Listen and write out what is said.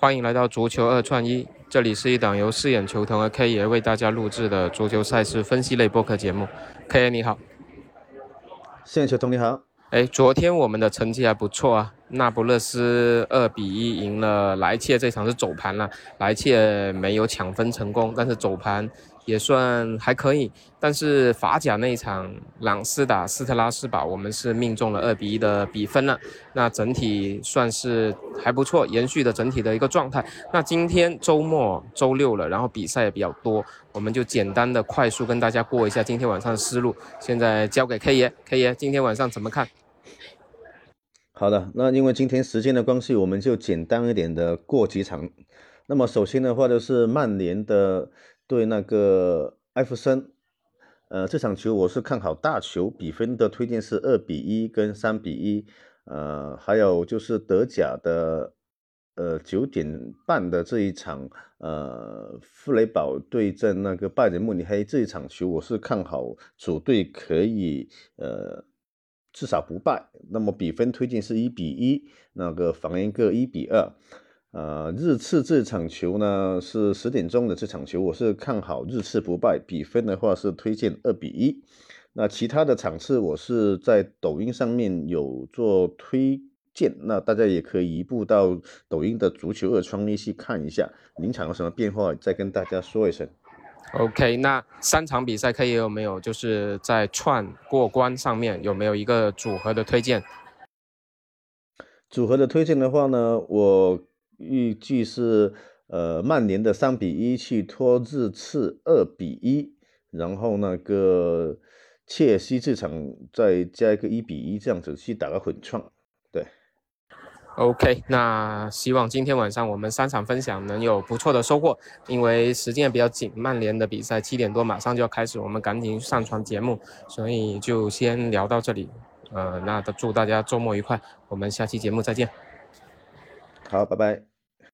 欢迎来到足球二串一，这里是一档由四眼球童和 K 爷为大家录制的足球赛事分析类播客节目。K 爷你好，饰演球童你好。哎，昨天我们的成绩还不错啊，那不勒斯二比一赢了莱切，这场是走盘了，莱切没有抢分成功，但是走盘。也算还可以，但是法甲那一场朗斯打斯特拉斯堡，我们是命中了二比一的比分了。那整体算是还不错，延续的整体的一个状态。那今天周末周六了，然后比赛也比较多，我们就简单的快速跟大家过一下今天晚上的思路。现在交给 K 爷，K 爷今天晚上怎么看？好的，那因为今天时间的关系，我们就简单一点的过几场。那么首先的话就是曼联的。对那个艾弗森，呃，这场球我是看好大球，比分的推荐是二比一跟三比一，呃，还有就是德甲的，呃，九点半的这一场，呃，弗雷堡对阵那个拜仁慕尼黑这一场球，我是看好主队可以，呃，至少不败，那么比分推荐是一比一，那个防一个一比二。呃，日次这场球呢是十点钟的这场球，我是看好日次不败，比分的话是推荐二比一。那其他的场次我是在抖音上面有做推荐，那大家也可以移步到抖音的足球二创一去看一下，临场有什么变化再跟大家说一声。OK，那三场比赛可以有没有就是在串过关上面有没有一个组合的推荐？组合的推荐的话呢，我。预计是呃曼联的三比一去拖日次二比一，然后那个切尔西这场再加一个一比一，这样子去打个混创。对，OK，那希望今天晚上我们三场分享能有不错的收获，因为时间也比较紧，曼联的比赛七点多马上就要开始，我们赶紧上传节目，所以就先聊到这里。呃，那祝大家周末愉快，我们下期节目再见。好，拜拜。